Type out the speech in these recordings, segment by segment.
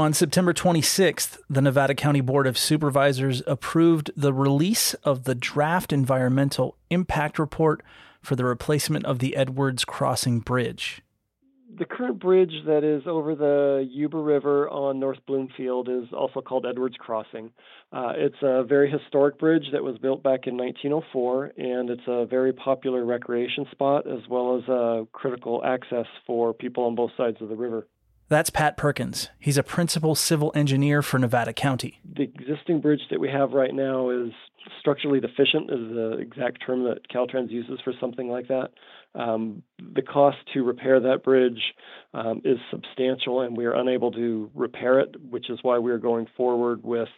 On September 26th, the Nevada County Board of Supervisors approved the release of the draft environmental impact report for the replacement of the Edwards Crossing Bridge. The current bridge that is over the Yuba River on North Bloomfield is also called Edwards Crossing. Uh, it's a very historic bridge that was built back in 1904, and it's a very popular recreation spot as well as a critical access for people on both sides of the river. That's Pat Perkins. He's a principal civil engineer for Nevada County. The existing bridge that we have right now is structurally deficient, is the exact term that Caltrans uses for something like that. Um, the cost to repair that bridge um, is substantial, and we are unable to repair it, which is why we are going forward with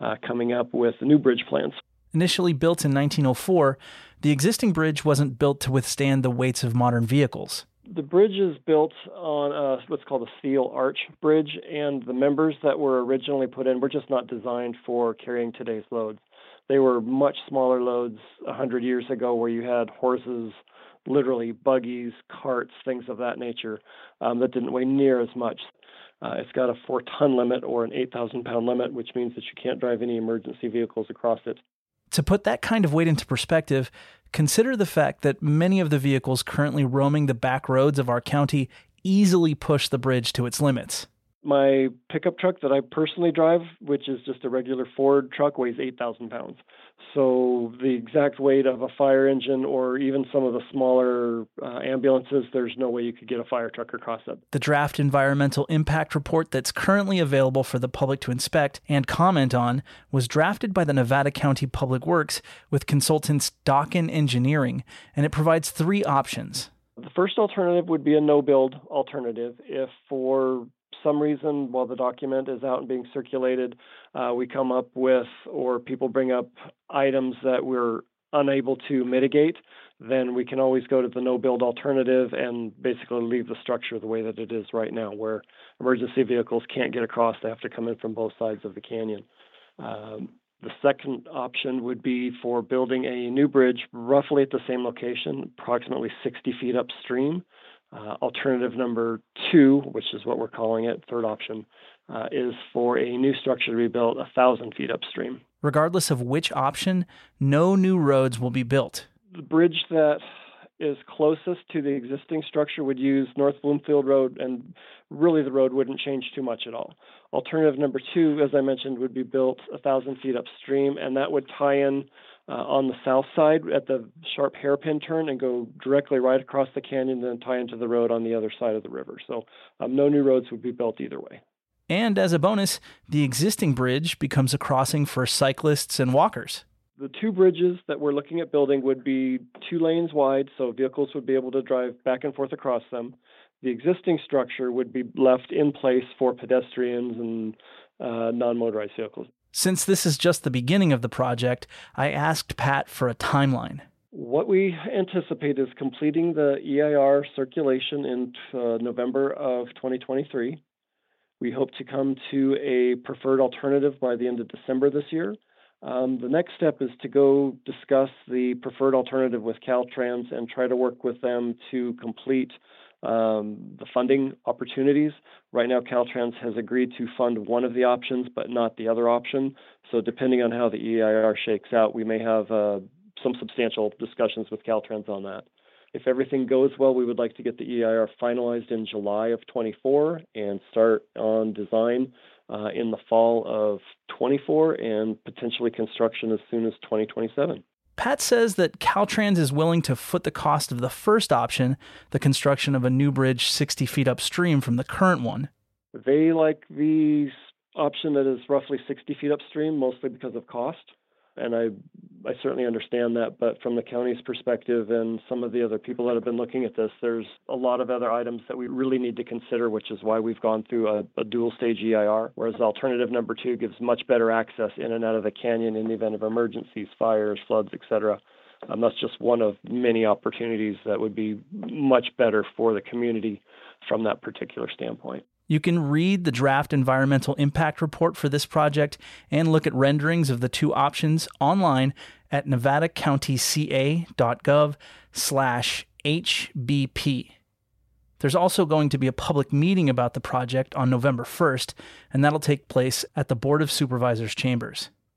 uh, coming up with new bridge plans. Initially built in 1904, the existing bridge wasn't built to withstand the weights of modern vehicles the bridge is built on a, what's called a steel arch bridge, and the members that were originally put in were just not designed for carrying today's loads. They were much smaller loads 100 years ago, where you had horses, literally buggies, carts, things of that nature, um, that didn't weigh near as much. Uh, it's got a four ton limit or an 8,000 pound limit, which means that you can't drive any emergency vehicles across it. To put that kind of weight into perspective, consider the fact that many of the vehicles currently roaming the back roads of our county easily push the bridge to its limits. My pickup truck that I personally drive, which is just a regular Ford truck, weighs 8,000 pounds. So the exact weight of a fire engine or even some of the smaller uh, ambulances, there's no way you could get a fire truck across that. The draft environmental impact report that's currently available for the public to inspect and comment on was drafted by the Nevada County Public Works with consultants Dokken Engineering, and it provides three options. The first alternative would be a no build alternative. If for some reason, while the document is out and being circulated, uh, we come up with or people bring up items that we're unable to mitigate, then we can always go to the no build alternative and basically leave the structure the way that it is right now, where emergency vehicles can't get across, they have to come in from both sides of the canyon. Um, the second option would be for building a new bridge roughly at the same location, approximately 60 feet upstream. Uh, alternative number two, which is what we're calling it, third option, uh, is for a new structure to be built a thousand feet upstream. Regardless of which option, no new roads will be built. The bridge that is closest to the existing structure would use North Bloomfield Road, and really the road wouldn't change too much at all. Alternative number two, as I mentioned, would be built a thousand feet upstream, and that would tie in uh, on the south side at the sharp hairpin turn and go directly right across the canyon, then tie into the road on the other side of the river. So um, no new roads would be built either way. And as a bonus, the existing bridge becomes a crossing for cyclists and walkers. The two bridges that we're looking at building would be two lanes wide, so vehicles would be able to drive back and forth across them. The existing structure would be left in place for pedestrians and uh, non motorized vehicles. Since this is just the beginning of the project, I asked Pat for a timeline. What we anticipate is completing the EIR circulation in uh, November of 2023. We hope to come to a preferred alternative by the end of December this year. Um, the next step is to go discuss the preferred alternative with Caltrans and try to work with them to complete um, the funding opportunities. Right now, Caltrans has agreed to fund one of the options, but not the other option. So, depending on how the EIR shakes out, we may have uh, some substantial discussions with Caltrans on that. If everything goes well, we would like to get the EIR finalized in July of 24 and start on design uh, in the fall of 24 and potentially construction as soon as 2027. Pat says that Caltrans is willing to foot the cost of the first option, the construction of a new bridge 60 feet upstream from the current one. They like the option that is roughly 60 feet upstream, mostly because of cost and I I certainly understand that. But from the county's perspective and some of the other people that have been looking at this, there's a lot of other items that we really need to consider, which is why we've gone through a, a dual stage EIR. Whereas alternative number two gives much better access in and out of the canyon in the event of emergencies, fires, floods, etc. Um, that's just one of many opportunities that would be much better for the community from that particular standpoint. You can read the draft environmental impact report for this project and look at renderings of the two options online at nevadacountyca.gov slash HBP. There's also going to be a public meeting about the project on November 1st, and that'll take place at the Board of Supervisors chambers.